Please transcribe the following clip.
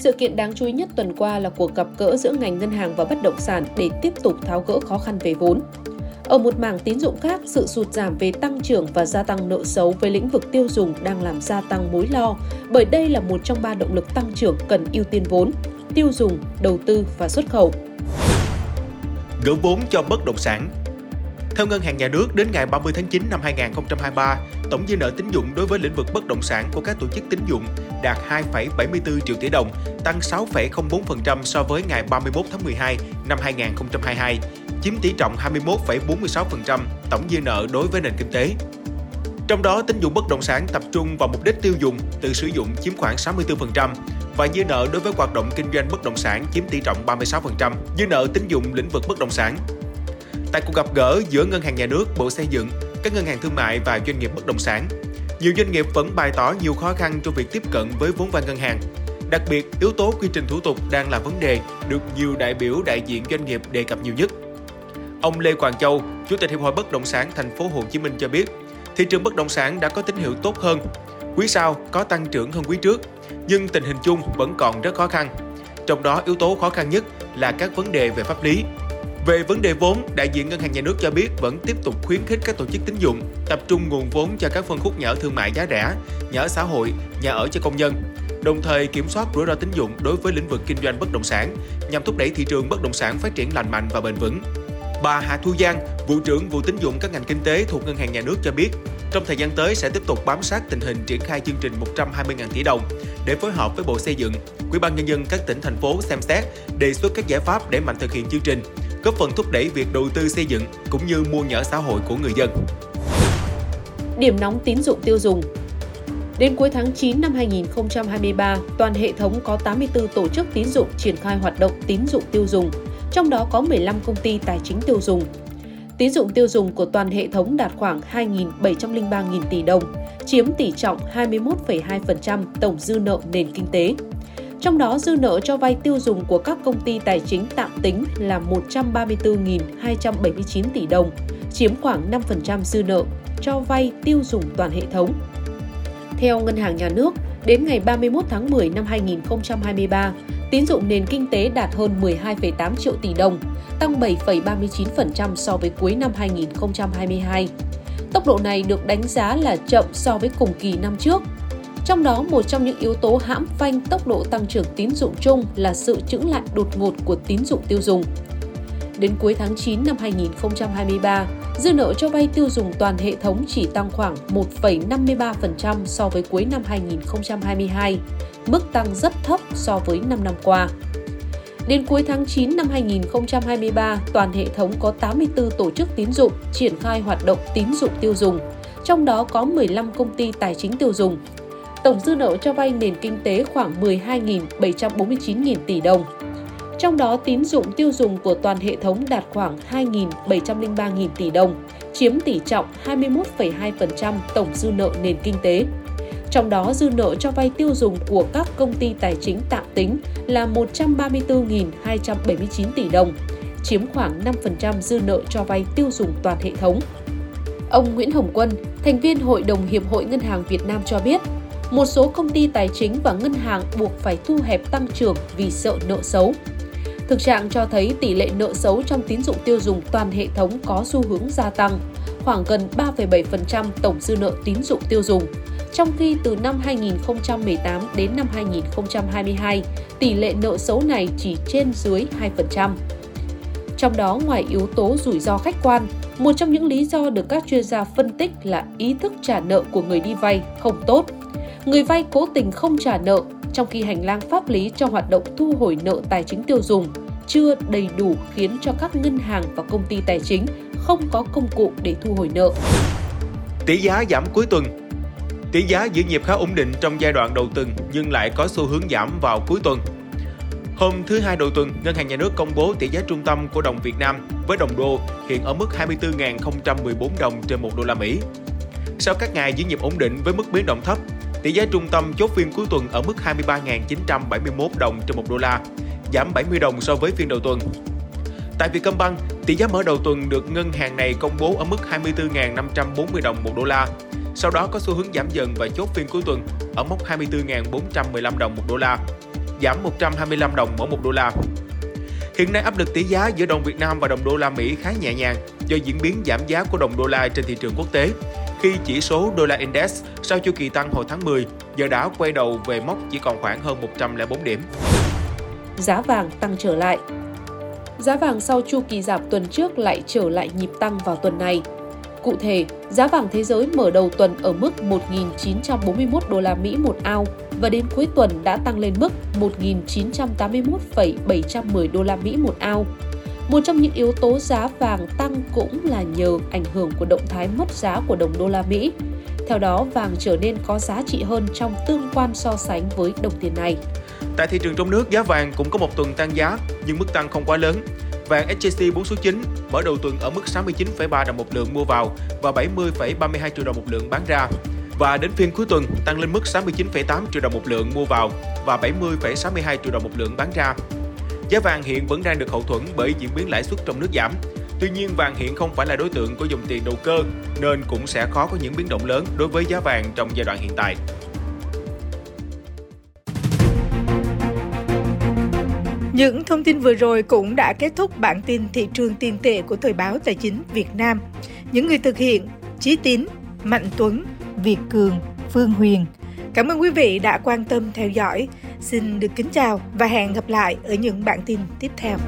Sự kiện đáng chú ý nhất tuần qua là cuộc gặp gỡ giữa ngành ngân hàng và bất động sản để tiếp tục tháo gỡ khó khăn về vốn. Ở một mảng tín dụng khác, sự sụt giảm về tăng trưởng và gia tăng nợ xấu với lĩnh vực tiêu dùng đang làm gia tăng mối lo, bởi đây là một trong ba động lực tăng trưởng cần ưu tiên vốn, tiêu dùng, đầu tư và xuất khẩu. Gỡ vốn cho bất động sản theo Ngân hàng Nhà nước, đến ngày 30 tháng 9 năm 2023, tổng dư nợ tín dụng đối với lĩnh vực bất động sản của các tổ chức tín dụng đạt 2,74 triệu tỷ đồng, tăng 6,04% so với ngày 31 tháng 12 năm 2022, chiếm tỷ trọng 21,46% tổng dư nợ đối với nền kinh tế. Trong đó, tín dụng bất động sản tập trung vào mục đích tiêu dùng tự sử dụng chiếm khoảng 64% và dư nợ đối với hoạt động kinh doanh bất động sản chiếm tỷ trọng 36%, dư nợ tín dụng lĩnh vực bất động sản Tại cuộc gặp gỡ giữa Ngân hàng Nhà nước, Bộ Xây dựng, các ngân hàng thương mại và doanh nghiệp bất động sản, nhiều doanh nghiệp vẫn bày tỏ nhiều khó khăn trong việc tiếp cận với vốn vay ngân hàng. Đặc biệt, yếu tố quy trình thủ tục đang là vấn đề được nhiều đại biểu đại diện doanh nghiệp đề cập nhiều nhất. Ông Lê Quang Châu, Chủ tịch Hiệp hội Bất động sản Thành phố Hồ Chí Minh cho biết, thị trường bất động sản đã có tín hiệu tốt hơn. Quý sau có tăng trưởng hơn quý trước, nhưng tình hình chung vẫn còn rất khó khăn. Trong đó yếu tố khó khăn nhất là các vấn đề về pháp lý, về vấn đề vốn, đại diện Ngân hàng Nhà nước cho biết vẫn tiếp tục khuyến khích các tổ chức tín dụng tập trung nguồn vốn cho các phân khúc nhà ở thương mại giá rẻ, nhà ở xã hội, nhà ở cho công nhân, đồng thời kiểm soát rủi ro tín dụng đối với lĩnh vực kinh doanh bất động sản nhằm thúc đẩy thị trường bất động sản phát triển lành mạnh và bền vững. Bà Hà Thu Giang, vụ trưởng vụ tín dụng các ngành kinh tế thuộc Ngân hàng Nhà nước cho biết, trong thời gian tới sẽ tiếp tục bám sát tình hình triển khai chương trình 120.000 tỷ đồng để phối hợp với Bộ Xây dựng, Ủy ban nhân dân các tỉnh thành phố xem xét đề xuất các giải pháp để mạnh thực hiện chương trình, góp phần thúc đẩy việc đầu tư xây dựng cũng như mua nhà xã hội của người dân. Điểm nóng tín dụng tiêu dùng Đến cuối tháng 9 năm 2023, toàn hệ thống có 84 tổ chức tín dụng triển khai hoạt động tín dụng tiêu dùng, trong đó có 15 công ty tài chính tiêu dùng. Tín dụng tiêu dùng của toàn hệ thống đạt khoảng 2.703.000 tỷ đồng, chiếm tỷ trọng 21,2% tổng dư nợ nền kinh tế. Trong đó dư nợ cho vay tiêu dùng của các công ty tài chính tạm tính là 134.279 tỷ đồng, chiếm khoảng 5% dư nợ cho vay tiêu dùng toàn hệ thống. Theo Ngân hàng Nhà nước, đến ngày 31 tháng 10 năm 2023, tín dụng nền kinh tế đạt hơn 12,8 triệu tỷ đồng, tăng 7,39% so với cuối năm 2022. Tốc độ này được đánh giá là chậm so với cùng kỳ năm trước, trong đó, một trong những yếu tố hãm phanh tốc độ tăng trưởng tín dụng chung là sự chững lại đột ngột của tín dụng tiêu dùng. Đến cuối tháng 9 năm 2023, dư nợ cho vay tiêu dùng toàn hệ thống chỉ tăng khoảng 1,53% so với cuối năm 2022, mức tăng rất thấp so với 5 năm qua. Đến cuối tháng 9 năm 2023, toàn hệ thống có 84 tổ chức tín dụng triển khai hoạt động tín dụng tiêu dùng, trong đó có 15 công ty tài chính tiêu dùng, tổng dư nợ cho vay nền kinh tế khoảng 12.749.000 tỷ đồng. Trong đó, tín dụng tiêu dùng của toàn hệ thống đạt khoảng 2.703.000 tỷ đồng, chiếm tỷ trọng 21,2% tổng dư nợ nền kinh tế. Trong đó, dư nợ cho vay tiêu dùng của các công ty tài chính tạm tính là 134.279 tỷ đồng, chiếm khoảng 5% dư nợ cho vay tiêu dùng toàn hệ thống. Ông Nguyễn Hồng Quân, thành viên Hội đồng Hiệp hội Ngân hàng Việt Nam cho biết, một số công ty tài chính và ngân hàng buộc phải thu hẹp tăng trưởng vì sợ nợ xấu. Thực trạng cho thấy tỷ lệ nợ xấu trong tín dụng tiêu dùng toàn hệ thống có xu hướng gia tăng, khoảng gần 3,7% tổng dư nợ tín dụng tiêu dùng. Trong khi từ năm 2018 đến năm 2022, tỷ lệ nợ xấu này chỉ trên dưới 2%. Trong đó, ngoài yếu tố rủi ro khách quan, một trong những lý do được các chuyên gia phân tích là ý thức trả nợ của người đi vay không tốt người vay cố tình không trả nợ trong khi hành lang pháp lý cho hoạt động thu hồi nợ tài chính tiêu dùng chưa đầy đủ khiến cho các ngân hàng và công ty tài chính không có công cụ để thu hồi nợ. Tỷ giá giảm cuối tuần Tỷ giá giữ nhịp khá ổn định trong giai đoạn đầu tuần nhưng lại có xu hướng giảm vào cuối tuần. Hôm thứ Hai đầu tuần, Ngân hàng Nhà nước công bố tỷ giá trung tâm của đồng Việt Nam với đồng đô hiện ở mức 24.014 đồng trên 1 đô la Mỹ. Sau các ngày giữ nhịp ổn định với mức biến động thấp, tỷ giá trung tâm chốt phiên cuối tuần ở mức 23.971 đồng trên 1 đô la, giảm 70 đồng so với phiên đầu tuần. Tại Vietcombank, tỷ giá mở đầu tuần được ngân hàng này công bố ở mức 24.540 đồng một đô la. Sau đó có xu hướng giảm dần và chốt phiên cuối tuần ở mốc 24.415 đồng một đô la, giảm 125 đồng mỗi một đô la. Hiện nay áp lực tỷ giá giữa đồng Việt Nam và đồng đô la Mỹ khá nhẹ nhàng do diễn biến giảm giá của đồng đô la trên thị trường quốc tế. Khi chỉ số đô la index sau chu kỳ tăng hồi tháng 10 giờ đã quay đầu về mốc chỉ còn khoảng hơn 104 điểm. Giá vàng tăng trở lại Giá vàng sau chu kỳ giảm tuần trước lại trở lại nhịp tăng vào tuần này. Cụ thể, giá vàng thế giới mở đầu tuần ở mức 1.941 đô la Mỹ một ao và đến cuối tuần đã tăng lên mức 1.981,710 đô la Mỹ một ao. Một trong những yếu tố giá vàng tăng cũng là nhờ ảnh hưởng của động thái mất giá của đồng đô la Mỹ. Theo đó, vàng trở nên có giá trị hơn trong tương quan so sánh với đồng tiền này. Tại thị trường trong nước, giá vàng cũng có một tuần tăng giá, nhưng mức tăng không quá lớn. Vàng SJC 4 số 9 mở đầu tuần ở mức 69,3 đồng một lượng mua vào và 70,32 triệu đồng một lượng bán ra. Và đến phiên cuối tuần tăng lên mức 69,8 triệu đồng một lượng mua vào và 70,62 triệu đồng một lượng bán ra. Giá vàng hiện vẫn đang được hậu thuẫn bởi diễn biến lãi suất trong nước giảm. Tuy nhiên, vàng hiện không phải là đối tượng của dòng tiền đầu cơ, nên cũng sẽ khó có những biến động lớn đối với giá vàng trong giai đoạn hiện tại. Những thông tin vừa rồi cũng đã kết thúc bản tin thị trường tiền tệ của Thời báo Tài chính Việt Nam. Những người thực hiện Chí Tín, Mạnh Tuấn, Việt Cường, Phương Huyền. Cảm ơn quý vị đã quan tâm theo dõi. Xin được kính chào và hẹn gặp lại ở những bản tin tiếp theo.